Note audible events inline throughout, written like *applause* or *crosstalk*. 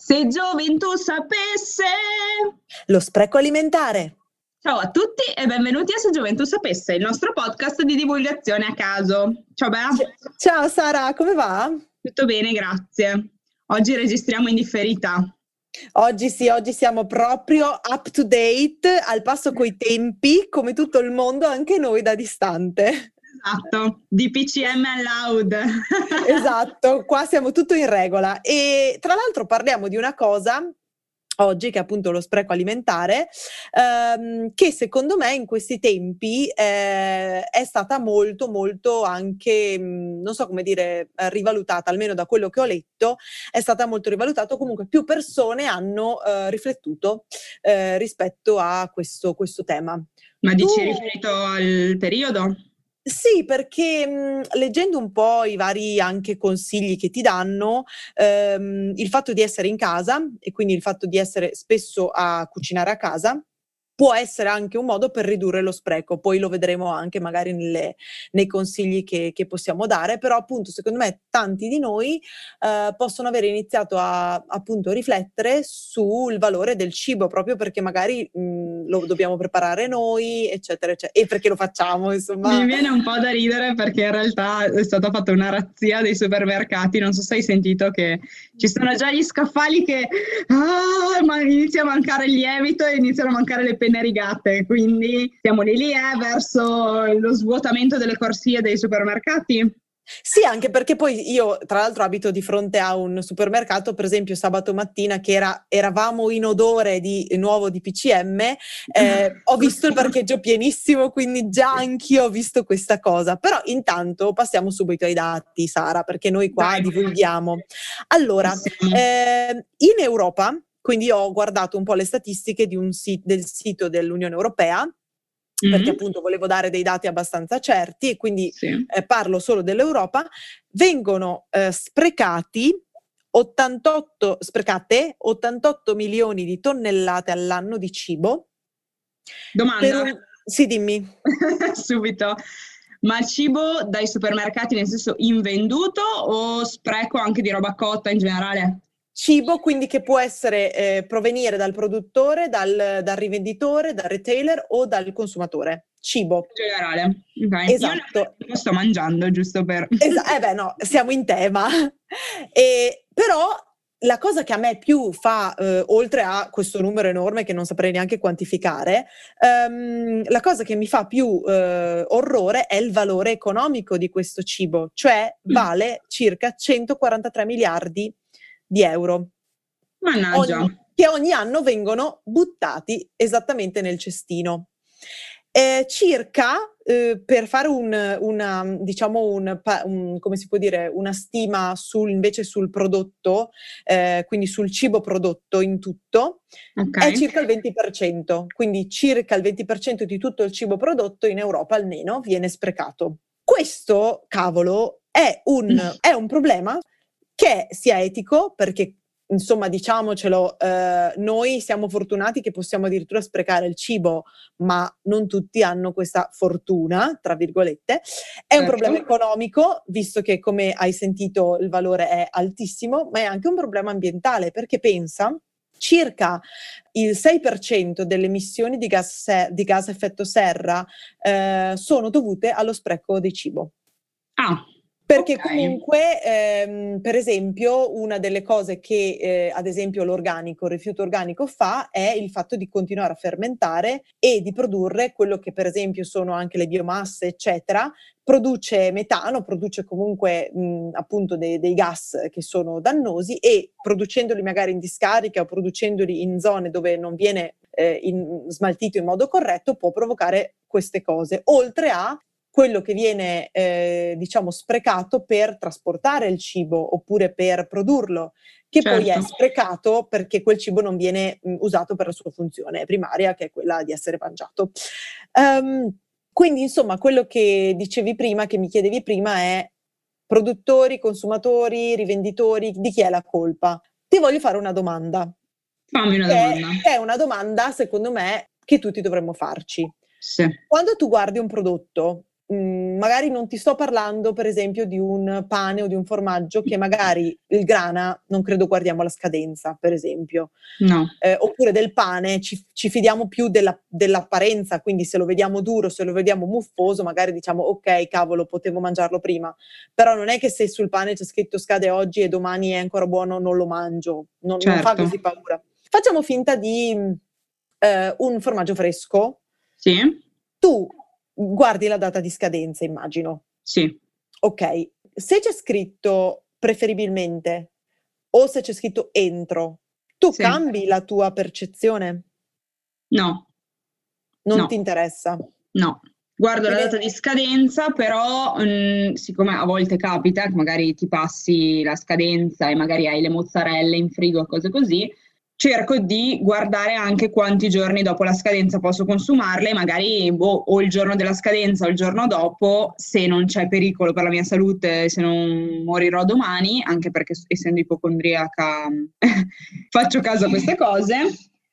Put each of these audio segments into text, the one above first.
Se gioventù sapesse! Lo spreco alimentare. Ciao a tutti e benvenuti a Se Gioventù Sapesse, il nostro podcast di divulgazione a caso. Ciao Bea. Ciao Sara, come va? Tutto bene, grazie. Oggi registriamo in differita. Oggi sì, oggi siamo proprio up to date, al passo coi tempi, come tutto il mondo, anche noi da distante. Esatto, di PCM all'oud. *laughs* esatto, qua siamo tutto in regola. E tra l'altro parliamo di una cosa oggi, che è appunto lo spreco alimentare, ehm, che secondo me in questi tempi eh, è stata molto, molto anche, mh, non so come dire, eh, rivalutata, almeno da quello che ho letto, è stata molto rivalutata, comunque più persone hanno eh, riflettuto eh, rispetto a questo, questo tema. Ma dici tu... riferito al periodo? Sì, perché mh, mhmm, leggendo un po' i vari anche consigli che ti danno, ehm, il fatto di essere in casa e quindi il fatto di essere spesso a cucinare a casa può essere anche un modo per ridurre lo spreco, poi lo vedremo anche magari nelle, nei consigli che, che, possiamo dare, però appunto secondo me tanti di noi eh, possono aver iniziato a appunto riflettere sul valore del cibo proprio perché magari mh, lo dobbiamo preparare noi, eccetera, eccetera, e perché lo facciamo, insomma. Mi viene un po' da ridere perché in realtà è stata fatta una razzia dei supermercati, non so se hai sentito che ci sono già gli scaffali che ah, ma inizia a mancare il lievito e iniziano a mancare le penne rigate, quindi siamo lì lì eh, verso lo svuotamento delle corsie dei supermercati. Sì, anche perché poi io tra l'altro abito di fronte a un supermercato, per esempio sabato mattina che era, eravamo in odore di nuovo di PCM, eh, ho *laughs* visto il parcheggio pienissimo, quindi già anch'io ho visto questa cosa. Però intanto passiamo subito ai dati, Sara, perché noi qua Dai. divulghiamo. Allora, eh, in Europa quindi ho guardato un po' le statistiche un sit- del sito dell'Unione Europea mm-hmm. perché appunto volevo dare dei dati abbastanza certi e quindi sì. eh, parlo solo dell'Europa, vengono eh, sprecati 88, sprecate 88 milioni di tonnellate all'anno di cibo. Domanda. Un... Sì, dimmi. *laughs* Subito. Ma il cibo dai supermercati nel senso invenduto o spreco anche di roba cotta in generale? Cibo quindi che può essere eh, provenire dal produttore, dal, dal, rivenditore, dal retailer o dal consumatore. Cibo. In generale. Okay. Esatto. Io sto mangiando giusto per... *laughs* Esa- eh beh no, siamo in tema. e, però la cosa che a me più fa, eh, oltre a questo numero enorme che non saprei neanche quantificare, ehm, la cosa che mi fa più eh, orrore è il valore economico di questo cibo, cioè mm. vale circa 143 miliardi di euro. Mannaggia. Ogni, che ogni anno vengono buttati esattamente nel cestino. Eh, circa, eh, per fare un, una, diciamo un, un, come si può dire, una stima sul, invece sul prodotto, eh, quindi sul cibo prodotto in tutto, okay. è circa il 20%. Quindi circa il 20% di tutto il cibo prodotto in Europa almeno viene sprecato. Questo, cavolo, è un, mm. è un problema che sia etico, perché insomma diciamocelo, eh, noi siamo fortunati che possiamo addirittura sprecare il cibo, ma non tutti hanno questa fortuna, tra virgolette. È certo. un problema economico, visto che come hai sentito il valore è altissimo, ma è anche un problema ambientale, perché pensa circa il 6% delle emissioni di gas, se- di gas effetto serra eh, sono dovute allo spreco di cibo. Ah, perché okay. comunque, ehm, per esempio, una delle cose che, eh, ad esempio, l'organico, il rifiuto organico fa è il fatto di continuare a fermentare e di produrre quello che, per esempio, sono anche le biomasse, eccetera, produce metano, produce comunque mh, appunto dei, dei gas che sono dannosi e producendoli magari in discarica o producendoli in zone dove non viene eh, in, smaltito in modo corretto può provocare queste cose, oltre a quello che viene eh, diciamo sprecato per trasportare il cibo oppure per produrlo, che certo. poi è certo. sprecato perché quel cibo non viene mh, usato per la sua funzione primaria, che è quella di essere mangiato. Um, quindi, insomma, quello che dicevi prima, che mi chiedevi prima, è produttori, consumatori, rivenditori, di chi è la colpa? Ti voglio fare una domanda. Fammi una domanda. È, è una domanda, secondo me, che tutti dovremmo farci. Sì. Quando tu guardi un prodotto mh, mhmm, magari non ti sto parlando per esempio di un pane o di un formaggio che magari il grana non credo guardiamo la scadenza, per esempio. No. Eh, oppure del pane ci, ci fidiamo più della, dell'apparenza, quindi se lo vediamo duro, se lo vediamo muffoso, magari diciamo ok, cavolo, potevo mangiarlo prima. Però non è che se sul pane c'è scritto scade oggi e domani è ancora buono, non lo mangio. Non, certo. non fa certo. così paura. Facciamo finta di eh, un formaggio fresco. Sì. Tu guardi la data di scadenza, immagino. Sì. Ok, se c'è scritto preferibilmente o se c'è scritto entro, tu sì. cambi la tua percezione? No. Non no. ti interessa? No. Guardo la data di scadenza, però mh, mm, siccome a volte capita che magari ti passi la scadenza e magari hai le mozzarelle in frigo e cose così, cerco di guardare anche quanti giorni dopo la scadenza posso consumarle, magari boh, o il giorno della scadenza o il giorno dopo, se non c'è pericolo per la mia salute, se non morirò domani, anche perché essendo ipocondriaca *laughs* faccio caso a queste cose.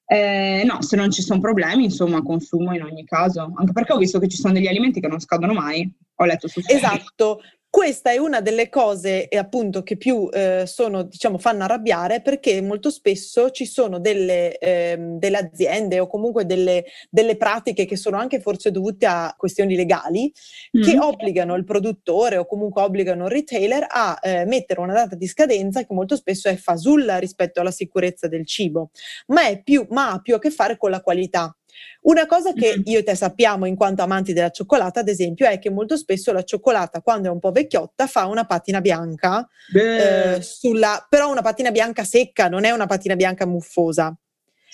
Eh, no, se non ci sono problemi, insomma, consumo in ogni caso, anche perché ho visto che ci sono degli alimenti che non scadono mai. Ho letto su Esatto, questa è una delle cose eh, appunto che più eh, sono, diciamo, fanno arrabbiare perché molto spesso ci sono delle, eh, delle aziende o comunque delle, delle, pratiche che sono anche forse dovute a questioni legali mm. che obbligano il produttore o comunque obbligano il retailer a eh, mettere una data di scadenza che molto spesso è fasulla rispetto alla sicurezza del cibo, ma, più, ma ha più a che fare con la qualità. Una cosa che io e te sappiamo in quanto amanti della cioccolata, ad esempio, è che molto spesso la cioccolata, quando è un po' vecchiotta, fa una patina bianca, eh, sulla, però una patina bianca secca, non è una patina bianca muffosa.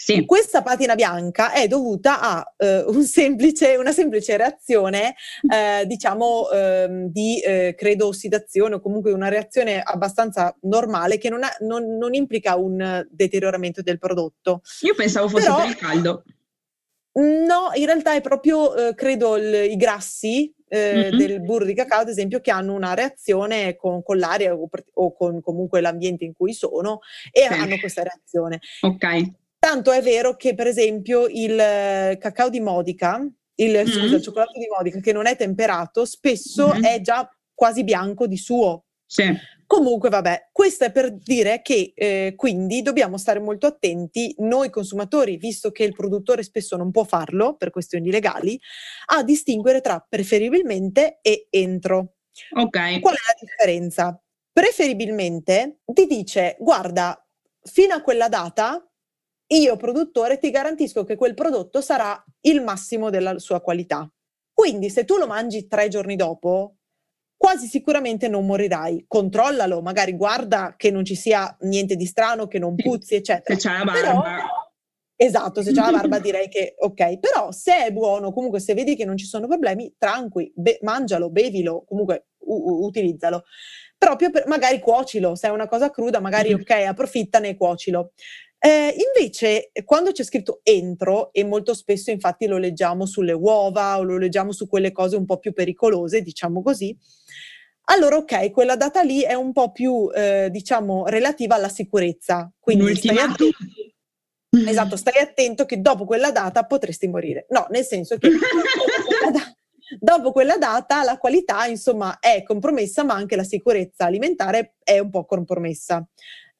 Sì. Questa patina bianca è dovuta a uh, un semplice, una semplice reazione, uh, diciamo, uh, di, eh, credo, ossidazione o comunque una reazione abbastanza normale che non, ha, non, non implica un deterioramento del prodotto. Io pensavo fosse Però, per il caldo. No, in realtà è proprio, eh, credo, il, i grassi eh, mm-hmm. del burro di cacao, ad esempio, che hanno una reazione con, con l'aria o, o, con comunque l'ambiente in cui sono e sì. hanno questa reazione. Ok. Tanto è vero che, per esempio, il cacao di Modica, il, mm-hmm. scusa, il cioccolato di Modica che non è temperato, spesso mm-hmm. è già quasi bianco di suo. Sì. Comunque, vabbè, questo è per dire che eh, quindi dobbiamo stare molto attenti, noi consumatori, visto che il produttore spesso non può farlo per questioni legali, a distinguere tra preferibilmente e entro. Ok. Qual è la differenza? Preferibilmente ti dice, guarda, fino a quella data io produttore ti garantisco che quel prodotto sarà il massimo della sua qualità. Quindi se tu lo mangi tre giorni dopo, quasi sicuramente non morirai. Controllalo, magari guarda che non ci sia niente di strano, che non puzzi, eccetera. Se c'è la barba. Però, esatto, se c'è la barba direi che ok, però se è buono, comunque se vedi che non ci sono problemi, tranqui, be- mangialo, bevilo, comunque u- utilizzalo. Proprio per, magari cuocilo, se è una cosa cruda, magari ok, approfittane e cuocilo. Eh, invece, quando c'è scritto entro, e molto spesso infatti lo leggiamo sulle uova o lo leggiamo su quelle cose un po' più pericolose, diciamo così, allora ok, quella data lì è un po' più, eh, diciamo, relativa alla sicurezza. Quindi stai attento, esatto, stai attento che dopo quella data potresti morire. No, nel senso che dopo quella data la qualità, insomma, è compromessa, ma anche la sicurezza alimentare è un po' compromessa.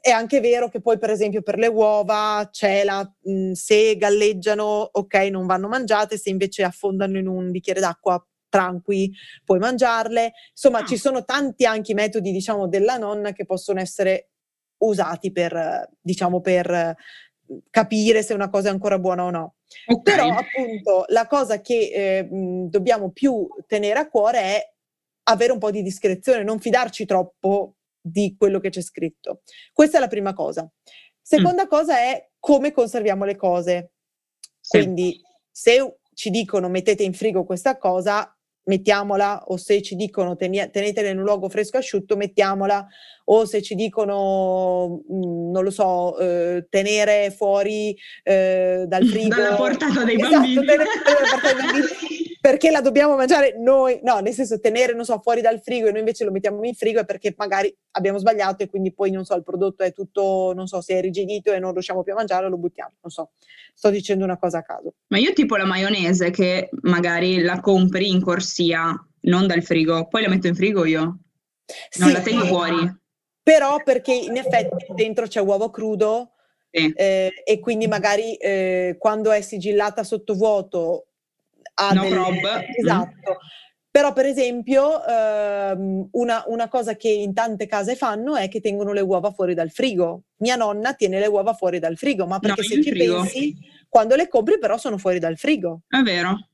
È anche vero che poi, per esempio, per le uova c'è la mh, se galleggiano, ok, non vanno mangiate, se invece affondano in un bicchiere d'acqua tranqui, puoi mangiarle. Insomma, ah. ci sono tanti anche metodi, diciamo, della nonna che possono essere usati per, diciamo, per capire se una cosa è ancora buona o no. Okay. Però, appunto, la cosa che eh, dobbiamo più tenere a cuore è avere un po' di discrezione, non fidarci troppo di quello che c'è scritto. Questa è la prima cosa. Seconda mm. cosa è come conserviamo le cose. Sì. Quindi se ci dicono mettete in frigo questa cosa, mettiamola, o se ci dicono tenetela in un luogo fresco e asciutto, mettiamola, o se ci dicono, mh, mm, non lo so, eh, tenere fuori eh, dal *laughs* frigo. Dalla portata dei esatto, bambini. Tenere, dalla portata dei bambini *laughs* perché la dobbiamo mangiare noi, no, nel senso tenere, non so, fuori dal frigo e noi invece lo mettiamo in frigo è perché magari abbiamo sbagliato e quindi poi, non so, il prodotto è tutto, non so, si è irrigidito e non riusciamo più a mangiarlo, lo buttiamo, non so, sto dicendo una cosa a caso. Ma io tipo la maionese che magari la compri in corsia non dal frigo, poi la metto in frigo io. Non sì, la tengo fuori. Però perché in effetti dentro c'è uovo crudo sì. eh, e quindi magari eh, quando è sigillata sotto vuoto ha no delle... prob. Esatto. Mm. Però, per esempio, ehm, una, una, cosa che in tante case fanno è che tengono le uova fuori dal frigo. Mia nonna tiene le uova fuori dal frigo, ma perché no, se ci frigo. pensi, quando le compri però sono fuori dal frigo. È vero.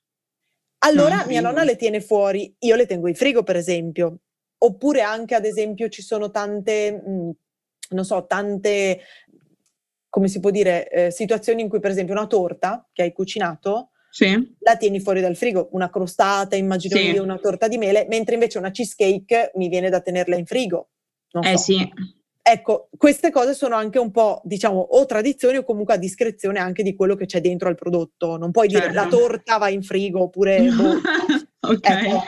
Allora no, mia nonna le tiene fuori, io le tengo in frigo, per esempio. Oppure anche, ad esempio, ci sono tante, mh, mm, non so, tante, come si può dire, eh, situazioni in cui, per esempio, una torta che hai cucinato, sì. la tieni fuori dal frigo, una crostata, immagino sì. io, una torta di mele, mentre invece una cheesecake mi viene da tenerla in frigo. Non eh so. sì. Ecco, queste cose sono anche un po', diciamo, o tradizioni o comunque a discrezione anche di quello che c'è dentro al prodotto. Non puoi certo. dire la torta va in frigo oppure... *laughs* Boh. ok. Ecco.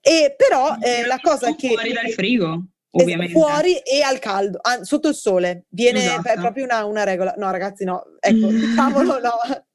E però eh, la cosa che... Fuori dal frigo. Ovviamente. Fuori e al caldo, sotto il sole, viene esatto. proprio una, una, regola. No, ragazzi, no, ecco, *laughs* diciamolo, no,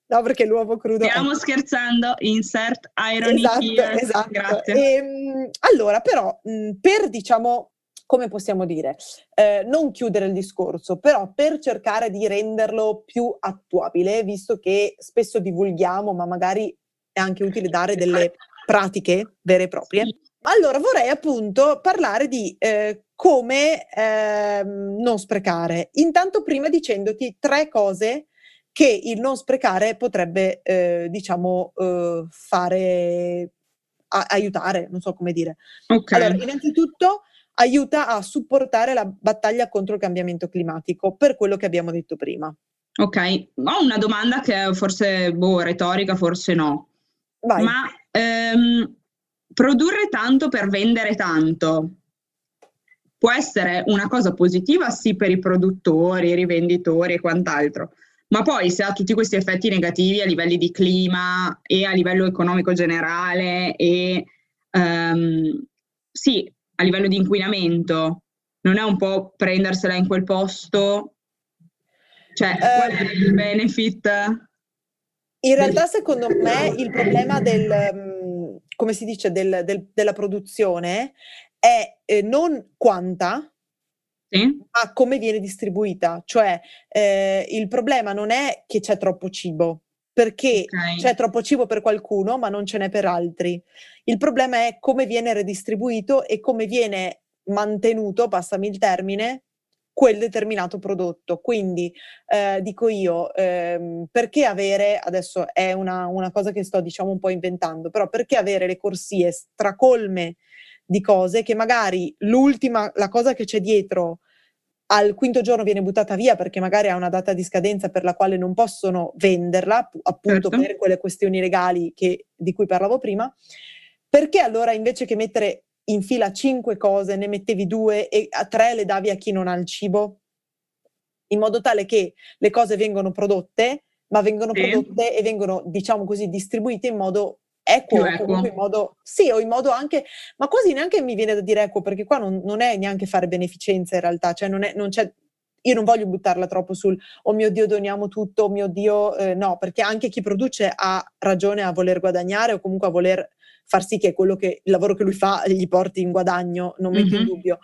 No, perché l'uovo crudo. Stiamo è... scherzando, insert irony esatto, here. Esatto. Grazie. E, ehm, allora, però, mh, per diciamo, come possiamo dire, eh, non chiudere il discorso, però per cercare di renderlo più attuabile, visto che spesso divulghiamo, ma magari è anche utile dare delle pratiche vere e proprie. Allora vorrei appunto parlare di eh, come eh, non sprecare. Intanto prima dicendoti tre cose che il non sprecare potrebbe, eh, diciamo, eh, fare, a- aiutare, non so come dire. Okay. Allora, innanzitutto aiuta a supportare la battaglia contro il cambiamento climatico, per quello che abbiamo detto prima. Ok, ho una domanda che forse boh, retorica, forse no. Vai. Ma ehm, produrre tanto per vendere tanto può essere una cosa positiva sì per i produttori, i rivenditori e quant'altro, ma poi se ha tutti questi effetti negativi a livelli di clima e a livello economico generale e um, sì, a livello di inquinamento, non è un po' prendersela in quel posto? Cioè, uh, qual è il benefit? In realtà, secondo me, il problema del, mm, come si dice, del, del, della produzione è eh, non quanta, sì. ma come viene distribuita. Cioè, eh, il problema non è che c'è troppo cibo, perché okay. c'è troppo cibo per qualcuno, ma non ce n'è per altri. Il problema è come viene redistribuito e come viene mantenuto, passami il termine, quel determinato prodotto. Quindi eh, dico io, ehm, perché avere, adesso è una, una, cosa che sto diciamo un po' inventando, però perché avere le corsie stracolme di cose che magari l'ultima, la cosa che c'è dietro al quinto giorno viene buttata via perché magari ha una data di scadenza per la quale non possono venderla, appunto certo. per quelle questioni legali che, di cui parlavo prima, perché allora invece che mettere in fila cinque cose ne mettevi due e a tre le davi a chi non ha il cibo? In modo tale che le cose vengono prodotte, ma vengono sì. prodotte e vengono, diciamo così, distribuite in modo equo, equo. in modo, sì, o in modo anche, ma quasi neanche mi viene da dire equo, perché qua non, non è neanche fare beneficenza in realtà, cioè non, è, non c'è, io non voglio buttarla troppo sul oh mio Dio doniamo tutto, oh mio Dio, eh, no, perché anche chi produce ha ragione a voler guadagnare o comunque a voler far sì che quello che il lavoro che lui fa gli porti in guadagno, non metto mm-hmm. in dubbio.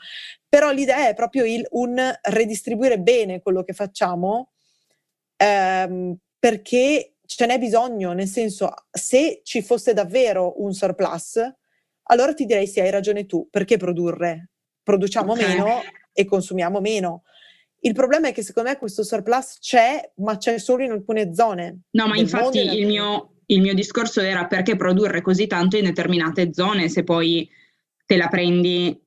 Però l'idea è proprio il, un redistribuire bene quello che facciamo ehm, perché ce n'è bisogno, nel senso, se ci fosse davvero un surplus, allora ti direi sì, hai ragione tu, perché produrre? Produciamo okay. meno e consumiamo meno. Il problema è che secondo me questo surplus c'è, ma c'è solo in alcune zone. No, ma infatti il mio, il mio discorso era perché produrre così tanto in determinate zone se poi te la prendi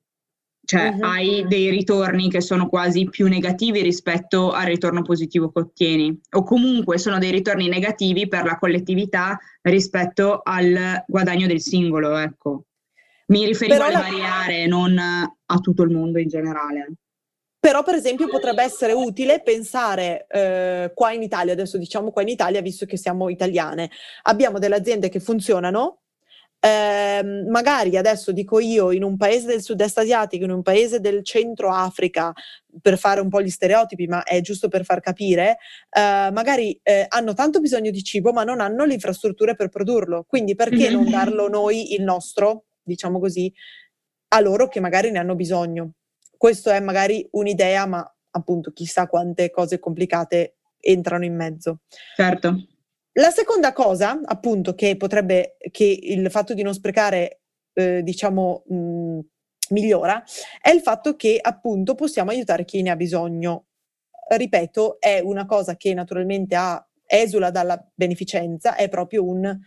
cioè uh-huh. hai dei ritorni che sono quasi più negativi rispetto al ritorno positivo che ottieni o comunque sono dei ritorni negativi per la collettività rispetto al guadagno del singolo, ecco. Mi riferivo Però alle la... varie aree, non a tutto il mondo in generale. Però, per esempio, potrebbe essere utile pensare eh, qua in Italia, adesso diciamo qua in Italia, visto che siamo italiane, abbiamo delle aziende che funzionano eh, magari adesso dico io in un paese del sud-est asiatico, in un paese del centro Africa, per fare un po' gli stereotipi, ma è giusto per far capire, eh, magari eh, hanno tanto bisogno di cibo, ma non hanno le infrastrutture per produrlo. Quindi perché non darlo noi il nostro? diciamo così, a loro che magari ne hanno bisogno. Questo è magari un'idea, ma appunto chissà quante cose complicate entrano in mezzo. Certo. La seconda cosa, appunto, che potrebbe, che il fatto di non sprecare, eh, diciamo, mh, migliora, è il fatto che appunto possiamo aiutare chi ne ha bisogno. Ripeto, è una cosa che naturalmente ha, esula dalla beneficenza, è proprio un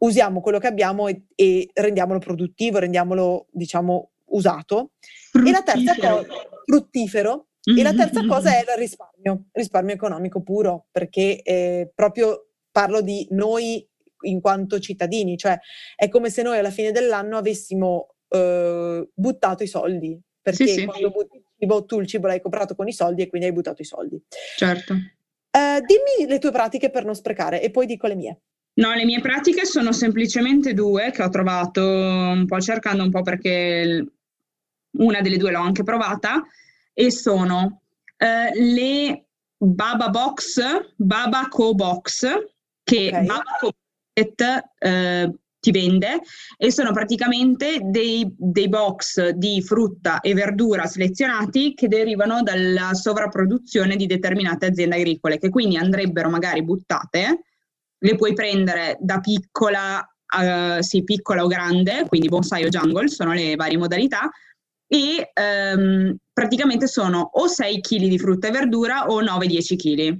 usiamo quello che abbiamo e, e rendiamolo produttivo, rendiamolo, diciamo, usato. Fruttifero. E la terza cosa, fruttifero. E la terza cosa è il risparmio, risparmio economico puro, perché eh, proprio parlo di noi in quanto cittadini, cioè è come se noi alla fine dell'anno avessimo eh, buttato i soldi, perché Sì, sì. quando butti il cibo, tu il cibo l'hai comprato con i soldi e quindi hai buttato i soldi. Certo. Eh, dimmi le tue pratiche per non sprecare e poi dico le mie. No, le mie pratiche sono semplicemente due che ho trovato un po' cercando un po' perché una delle due l'ho anche provata e sono eh, le Baba Box, Baba Co Box che Ok. Baba Co Market, eh, ti vende e sono praticamente dei, dei box di frutta e verdura selezionati che derivano dalla sovrapproduzione di determinate aziende agricole che quindi andrebbero magari buttate le puoi prendere da piccola, eh, sì, piccola o grande, quindi bonsai o jungle, sono le varie modalità, e ehm, praticamente sono o 6 kg di frutta e verdura o 9-10 kg.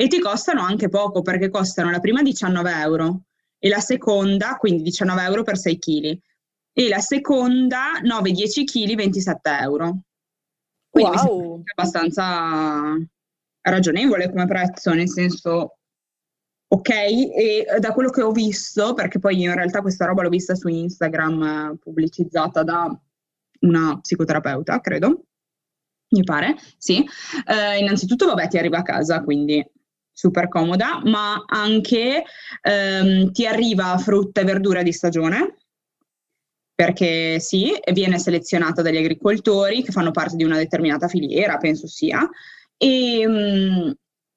E ti costano anche poco perché costano la prima 19 euro e la seconda, quindi 19 euro per 6 kg, e la seconda 9-10 kg 27 euro. Quindi Wow! abbastanza ragionevole come prezzo, nel senso Ok, e da quello che ho visto, perché poi in realtà questa roba l'ho vista su Instagram pubblicizzata da una psicoterapeuta, credo, mi pare, sì. Eh, innanzitutto, vabbè, ti arriva a casa, quindi super comoda, ma anche ehm, ti arriva frutta e verdura di stagione, perché sì, viene selezionata dagli agricoltori che fanno parte di una determinata filiera, penso sia, e, mm,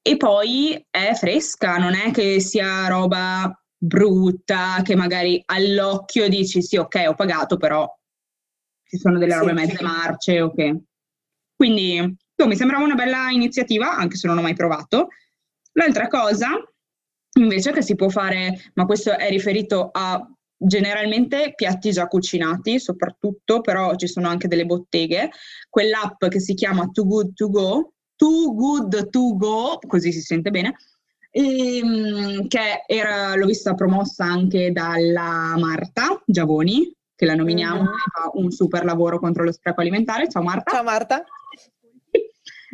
e poi è fresca, non è che sia roba brutta, che magari all'occhio dici sì, ok, ho pagato, però ci sono delle Sì. robe mezze marce, ok. Quindi boh, mi sembrava una bella iniziativa, anche se non ho mai provato. L'altra cosa, invece, che si può fare, ma questo è riferito a generalmente piatti già cucinati, soprattutto, però ci sono anche delle botteghe, quell'app che si chiama Too Good To Go, Too Good To Go, così si sente bene, e, mm, che era, l'ho vista promossa anche dalla Marta Giavoni, che la nominiamo, Mhm. che fa un super lavoro contro lo spreco alimentare. Ciao Marta. Ciao Marta.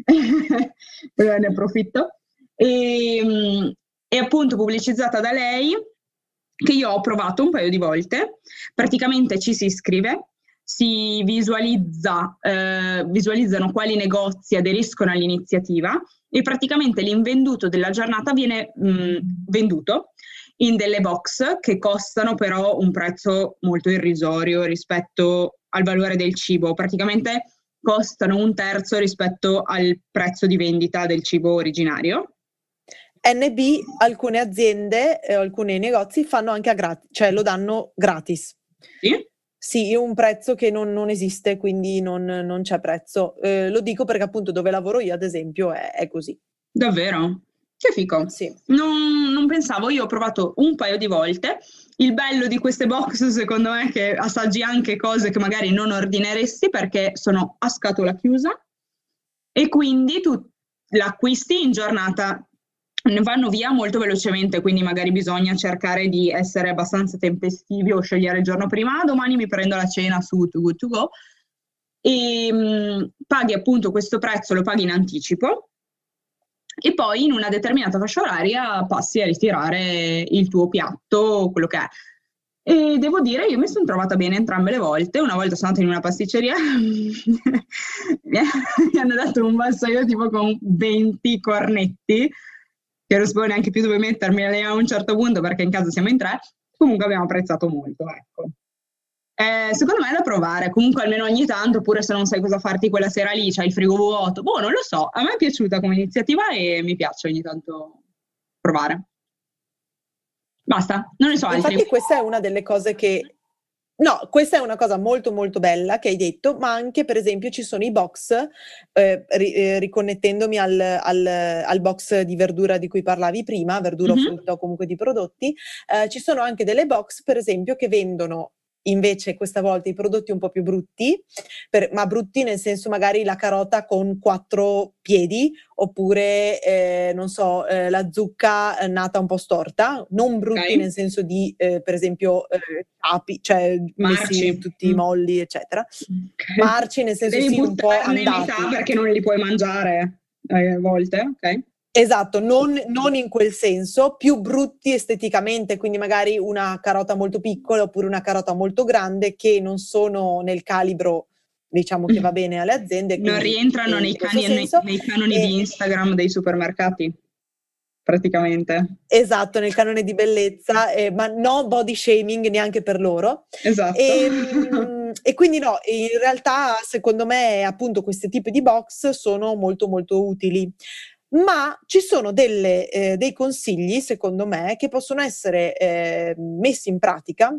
*laughs* Ne approfitto. E, mm, è appunto pubblicizzata da lei che io ho provato un paio di volte. Praticamente ci si iscrive, si visualizza, eh, visualizzano quali negozi aderiscono all'iniziativa e praticamente l'invenduto della giornata viene mh, venduto in delle box che costano però un prezzo molto irrisorio rispetto al valore del cibo. Praticamente costano un terzo rispetto al prezzo di vendita del cibo originario. NB, alcune aziende, eh, alcuni negozi fanno anche a gratis, cioè lo danno gratis. Sì? Sì, un prezzo che non, non esiste, quindi non, non c'è prezzo. Eh, lo dico perché appunto dove lavoro io, ad esempio, è, è così. Davvero? Che fico. Sì. Non, non pensavo, io ho provato un paio di volte. Il bello di queste box, *laughs* secondo me, è che assaggi anche cose che magari non ordineresti perché sono a scatola chiusa e quindi tu l'acquisti in giornata. Vanno via molto velocemente, quindi magari bisogna cercare di essere abbastanza tempestivi o scegliere il giorno prima. Ah, domani mi prendo la cena su Too Good To Go e mh, paghi appunto questo prezzo, lo paghi in anticipo e poi in una determinata fascia oraria passi a ritirare il tuo piatto, quello che è. E devo dire, io mi sono trovata bene entrambe le volte. Una volta sono andata in una pasticceria, *laughs* mi hanno dato un vassoio tipo con 20 cornetti, che non sapevo neanche più dove mettermi a un certo punto perché in casa siamo in tre. Comunque abbiamo apprezzato molto, ecco. Eh, secondo me è da provare, comunque almeno ogni tanto, oppure se non sai cosa farti quella sera lì, c'hai il frigo vuoto. Boh, non lo so, a me è piaciuta come iniziativa e mi piace ogni tanto provare. Basta, non ne so altri. Infatti questa è una delle cose che No, questa è una cosa molto molto bella che hai detto, ma anche per esempio ci sono i box, eh, ri- eh, riconnettendomi al, al, al, box di verdura di cui parlavi prima, verdura mm-hmm. o frutta o comunque di prodotti, eh, ci sono anche delle box per esempio che vendono invece questa volta i prodotti un po' più brutti, per, ma brutti nel senso magari la carota con quattro piedi oppure, eh, non so, eh, la zucca nata un po' storta, non brutti okay. nel senso di, eh, per esempio, eh, capi, cioè Marci. messi tutti i mm. molli, eccetera. Okay. Marci nel senso Devi sì, un po' andati. perché non li puoi mangiare eh, a volte, ok? Esatto, non, non, in quel senso, più brutti esteticamente, quindi magari una carota molto piccola oppure una carota molto grande che non sono nel calibro, diciamo, che va bene alle aziende. Non rientrano nei, cani, nei, nei, canoni e, di Instagram dei supermercati, praticamente. Esatto, nel canone di bellezza, eh, ma no body shaming neanche per loro. Esatto. E, ehm, *laughs* e quindi no, in realtà secondo me appunto questi tipi di box sono molto molto utili ma ci sono delle, eh, dei consigli, secondo me, che possono essere eh, messi in pratica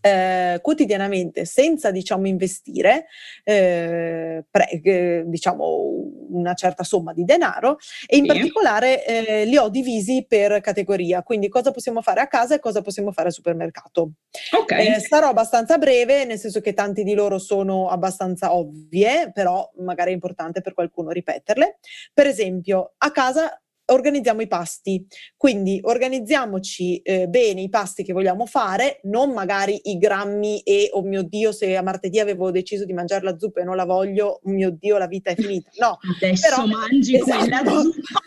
eh, quotidianamente senza diciamo investire eh, pre, eh, diciamo una certa somma di denaro e in sì. particolare eh, li ho divisi per categoria quindi cosa possiamo fare a casa e cosa possiamo fare al supermercato okay. Eh, sarò abbastanza breve nel senso che tanti di loro sono abbastanza ovvie però magari è importante per qualcuno ripeterle per esempio a casa organizziamo i pasti, quindi organizziamoci eh, bene i pasti che vogliamo fare, non magari i grammi e oh mio Dio se a martedì avevo deciso di mangiare la zuppa e non la voglio, oh mio Dio la vita è finita. No, *laughs* adesso però, mangi esatto. quella zuppa.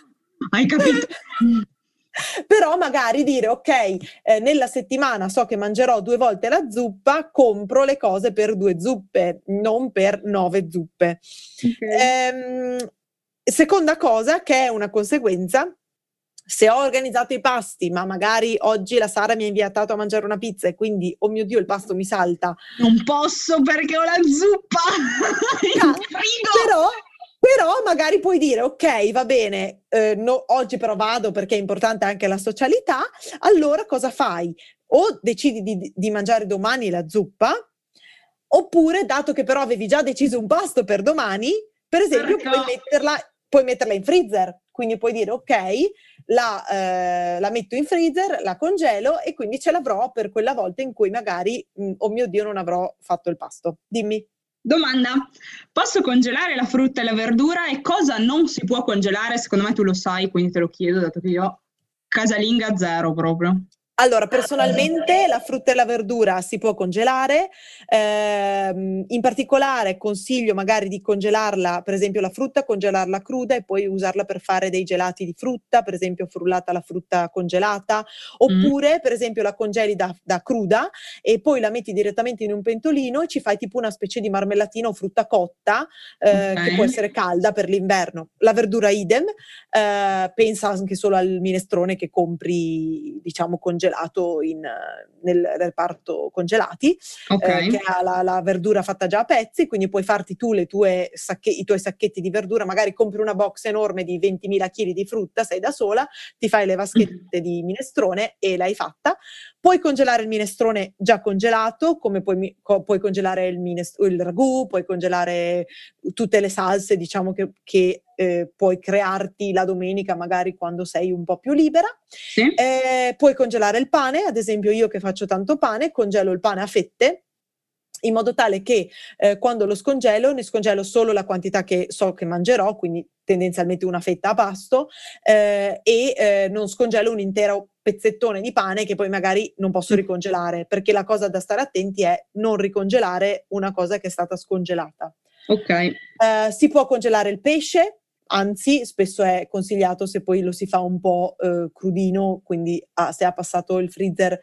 *laughs* Hai capito? però magari dire ok, eh, nella settimana so che mangerò due volte la zuppa, compro le cose per due zuppe, non per nove zuppe. Okay. Ehm, Seconda cosa che è una conseguenza, se ho organizzato i pasti, ma magari oggi la Sara mi ha inviato a mangiare una pizza e quindi, oh mio Dio, il pasto mi salta. Non posso perché ho la zuppa *laughs* frigo. Però, però magari puoi dire, ok, va bene, eh, no, oggi però vado perché è importante anche la socialità, allora cosa fai? O decidi di, di mangiare domani la zuppa, oppure, dato che però avevi già deciso un pasto per domani, per esempio, puoi metterla puoi metterla in freezer, quindi puoi dire ok, la, eh, la, metto in freezer, la congelo e quindi ce l'avrò per quella volta in cui magari, mh, mm, oh mio Dio, non avrò fatto il pasto. Dimmi. Domanda, posso congelare la frutta e la verdura e cosa non si può congelare? Secondo me tu lo sai, quindi te lo chiedo, dato che io casalinga zero proprio. Allora, personalmente la frutta e la verdura si può congelare, ehm, in particolare consiglio magari di congelarla, per esempio la frutta, congelarla cruda e poi usarla per fare dei gelati di frutta, per esempio frullata la frutta congelata, oppure mm. per esempio la congeli da, da, cruda e poi la metti direttamente in un pentolino e ci fai tipo una specie di marmellatina o frutta cotta, eh, okay. che può essere calda per l'inverno. La verdura idem, eh, pensa anche solo al minestrone che compri, diciamo, congelato congelato in, nel reparto congelati, eh, okay. eh, che ha la, la, verdura fatta già a pezzi, quindi puoi farti tu sacche, i tuoi sacchetti di verdura, magari compri una box enorme di 20.000 kg di frutta, sei da sola, ti fai le vaschette mm. di minestrone e l'hai fatta. Puoi congelare il minestrone già congelato, come puoi, co- puoi congelare il, minest- il, ragù, puoi congelare tutte le salse, diciamo che, che eh, puoi crearti la domenica magari quando sei un po' più libera. Sì. Eh, puoi congelare il pane, ad esempio io che faccio tanto pane, congelo il pane a fette in modo tale che eh, quando lo scongelo ne scongelo solo la quantità che so che mangerò, quindi tendenzialmente una fetta a pasto, eh, e eh, non scongelo un intero pezzettone di pane che poi magari non posso ricongelare, perché la cosa da stare attenti è non ricongelare una cosa che è stata scongelata. Ok. Eh, si può congelare il pesce, anzi spesso è consigliato se poi lo si fa un po' eh, crudino, quindi ah, se ha passato il freezer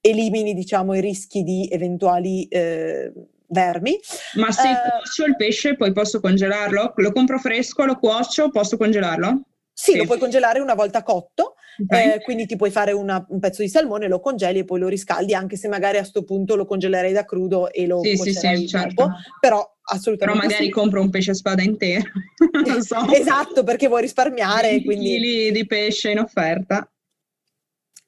elimini diciamo i rischi di eventuali eh, vermi. Ma se uh, cuocio il pesce poi posso congelarlo? Lo compro fresco, lo cuocio, posso congelarlo? Sì, sì. lo puoi congelare una volta cotto, okay. eh, quindi ti puoi fare una, un pezzo di salmone, lo congeli e poi lo riscaldi, anche se magari a questo punto lo congelerei da crudo e lo sì, sì, sì, certo. però assolutamente Però magari sì. compro un pesce spada intero, *laughs* so. Esatto, perché vuoi risparmiare, 20 quindi... di pesce in offerta.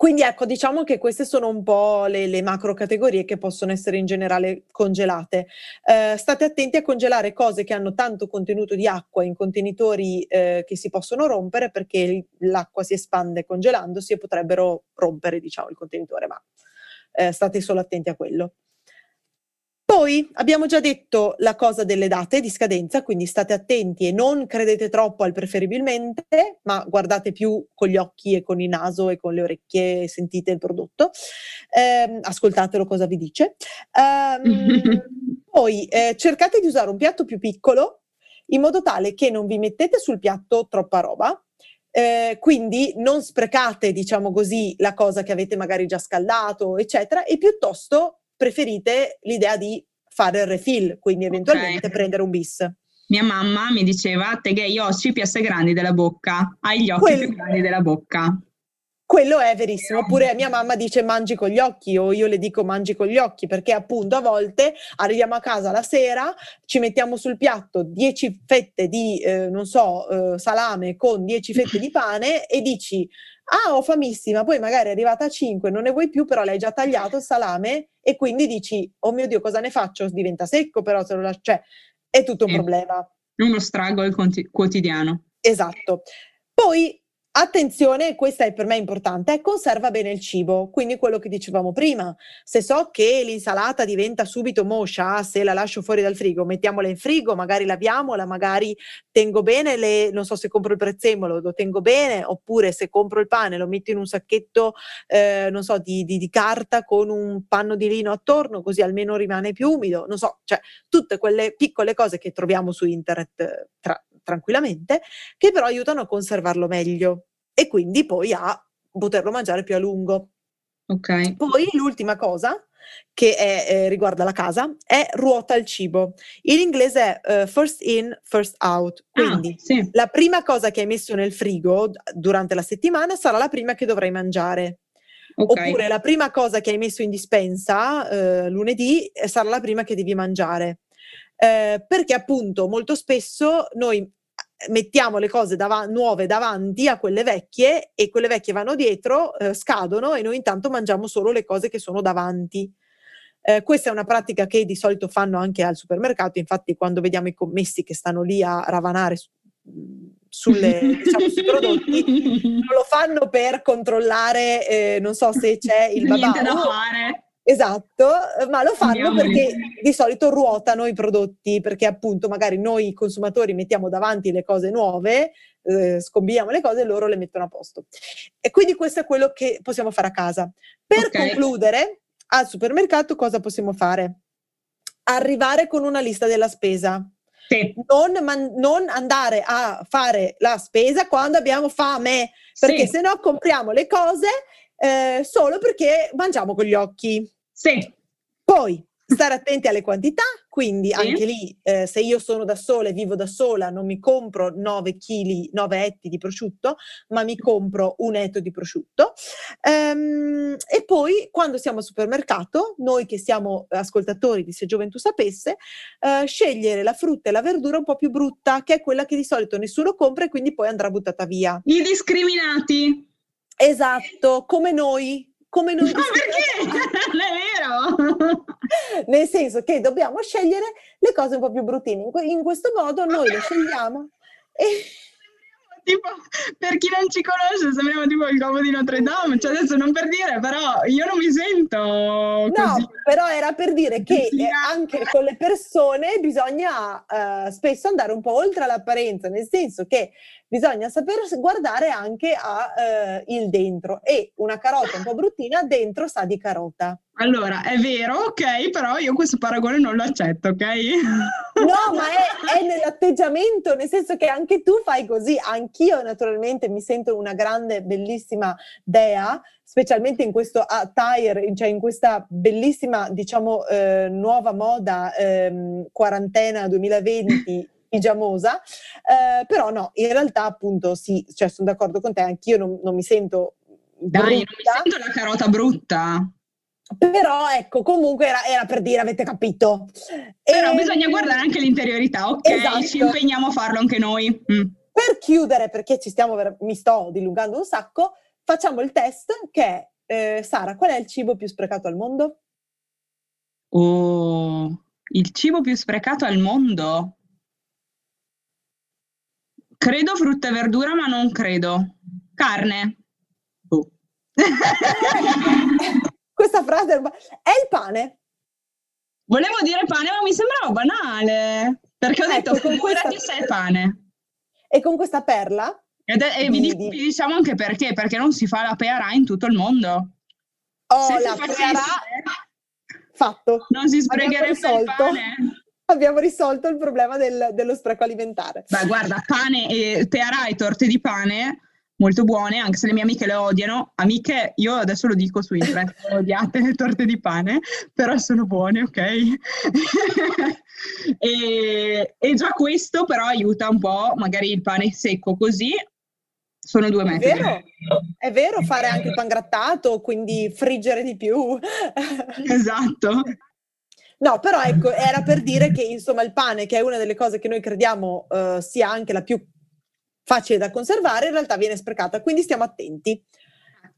Quindi ecco, diciamo che queste sono un po' le, le macro categorie che possono essere in generale congelate. Eh, state attenti a congelare cose che hanno tanto contenuto di acqua in contenitori eh, che si possono rompere perché l'acqua si espande congelandosi e potrebbero rompere, diciamo, il contenitore, ma eh, state solo attenti a quello. Poi abbiamo già detto la cosa delle date di scadenza, quindi state attenti e non credete troppo al preferibilmente, ma guardate più con gli occhi e con il naso e con le orecchie sentite il prodotto. Eh, ascoltatelo cosa vi dice. Um, *laughs* poi eh, cercate di usare un piatto più piccolo in modo tale che non vi mettete sul piatto troppa roba, eh, quindi non sprecate, diciamo così, la cosa che avete magari già scaldato, eccetera, e piuttosto preferite l'idea di fare il refill, quindi eventualmente okay. prendere un bis. Mia mamma mi diceva, te che io ho più grandi della bocca, hai gli occhi Quel... più grandi della bocca. Quello è verissimo, oppure mia mamma dice mangi con gli occhi o io le dico mangi con gli occhi perché appunto a volte arriviamo a casa la sera, ci mettiamo sul piatto 10 fette di, eh, non so, eh, salame con 10 fette di *laughs* pane e dici ah ho famissima, poi magari è arrivata a 5, non ne vuoi più però l'hai già tagliato il salame e quindi dici oh mio Dio cosa ne faccio? Diventa secco però se lo lascio, cioè è tutto un sì. problema. Uno struggle quotidiano. Esatto. Poi Attenzione, questa è per me importante, conserva bene il cibo, quindi quello che dicevamo prima, se so che l'insalata diventa subito moscia, se la lascio fuori dal frigo, mettiamola in frigo, magari laviamola, magari tengo bene le, non so se compro il prezzemolo, lo tengo bene, oppure se compro il pane lo metto in un sacchetto, eh, non so, di, di, di, carta con un panno di lino attorno, così almeno rimane più umido, non so, cioè tutte quelle piccole cose che troviamo su internet tra, tranquillamente, che però aiutano a conservarlo meglio e quindi poi a poterlo mangiare più a lungo. Ok. Poi l'ultima cosa che è, eh, riguarda la casa è ruota il cibo. In inglese è uh, first in, first out. Ah, quindi ah, sì. la prima cosa che hai messo nel frigo durante la settimana sarà la prima che dovrai mangiare. Okay. Oppure la prima cosa che hai messo in dispensa eh, lunedì eh, sarà la prima che devi mangiare. Eh, perché appunto molto spesso noi mettiamo le cose dav- nuove davanti a quelle vecchie e quelle vecchie vanno dietro, eh, scadono e noi intanto mangiamo solo le cose che sono davanti. Eh, questa è una pratica che di solito fanno anche al supermercato, infatti quando vediamo i commessi che stanno lì a ravanare su, sulle, diciamo, sui prodotti, *laughs* non lo fanno per controllare, eh, non so se c'è il babà. Niente da fare. Esatto, ma lo fanno Andiamoli. perché di solito ruotano i prodotti, perché appunto magari noi consumatori mettiamo davanti le cose nuove, eh, scombiamo le cose e loro le mettono a posto. E quindi questo è quello che possiamo fare a casa. Per okay. concludere, al supermercato cosa possiamo fare? Arrivare con una lista della spesa. Sì. Non, man- non, andare a fare la spesa quando abbiamo fame, perché sì. se no compriamo le cose eh, solo perché mangiamo con gli occhi. Sì. Poi stare attenti alle quantità, quindi sì. anche lì eh, se io sono da sola e vivo da sola non mi compro 9 kg, 9 etti di prosciutto, ma mi compro un etto di prosciutto. Ehm, e poi quando siamo al supermercato, noi che siamo ascoltatori di Se Gioventù Sapesse, eh, scegliere la frutta e la verdura un po' più brutta, che è quella che di solito nessuno compra e quindi poi andrà buttata via. I discriminati. Esatto, come noi. Come noi Ma perché? Non *laughs* è vero! *laughs* Nel senso che dobbiamo scegliere le cose un po' più bruttine. In, questo modo noi le scegliamo e tipo, per chi non ci conosce, sembriamo tipo il covo di Notre Dame. Cioè, adesso non per dire, però io non mi sento così. No, però era per dire che eh, anche con le persone bisogna uh, spesso andare un po' oltre l'apparenza, nel senso che bisogna saper guardare anche a uh, il dentro e una carota un po' bruttina dentro sa di carota. Allora, è vero, ok, però io questo paragone non lo accetto, ok? No, ma è, è, nell'atteggiamento, nel senso che anche tu fai così, anch'io naturalmente mi sento una grande, bellissima dea, specialmente in questo attire, cioè in questa bellissima, diciamo, eh, nuova moda eh, quarantena 2020 pigiamosa, eh, però no, in realtà appunto sì, cioè sono d'accordo con te, anch'io non, non mi sento... Dai, brutta. non mi sento la carota brutta. Però ecco, comunque era, era, per dire, avete capito. Però e... bisogna guardare anche l'interiorità, ok? Esatto. Ci impegniamo a farlo anche noi. Mm. Per chiudere, perché ci stiamo, mi sto dilungando un sacco, facciamo il test che è, eh, Sara, qual è il cibo più sprecato al mondo? Oh, il cibo più sprecato al mondo? Credo frutta e verdura, ma non credo. Carne. Oh. *laughs* Questa frase è il pane. Volevo dire pane, ma mi sembrava banale. Perché ho ecco, detto, figurati questa... se è pane. E con questa perla? Ed è, e vi, vi, diciamo anche perché, perché non si fa la pera in tutto il mondo. Oh, se la pera... Fatto. Non si sprecherebbe il pane. Abbiamo risolto il problema del, dello spreco alimentare. Beh, guarda, pane e pera e torte di pane molto buone, anche se le mie amiche le odiano. Amiche, io adesso lo dico su internet, *laughs* odiate le torte di pane, però sono buone, ok? *laughs* e, e, già questo però aiuta un po', magari il pane secco così, sono due metodi. È vero, è vero fare anche il pan grattato, quindi friggere di più. esatto. No, però ecco, era per dire che insomma il pane, che è una delle cose che noi crediamo uh, sia anche la più facile da conservare, in realtà viene sprecata, quindi stiamo attenti.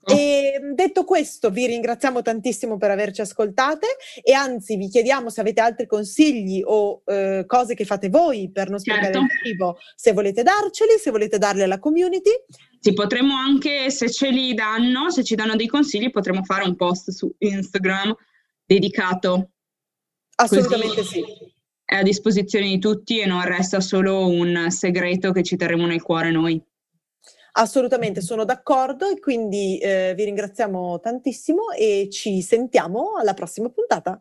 Ecco. E detto questo, vi ringraziamo tantissimo per averci ascoltate e anzi vi chiediamo se avete altri consigli o eh, cose che fate voi per non sprecare certo. il cibo, se volete darceli, se volete darli alla community. Sì, potremmo anche, se ce li danno, se ci danno dei consigli, potremmo fare un post su Instagram dedicato. Assolutamente Così. sì è a disposizione di tutti e non resta solo un segreto che ci terremo nel cuore noi. Assolutamente, sono d'accordo e quindi eh, vi ringraziamo tantissimo e ci sentiamo alla prossima puntata.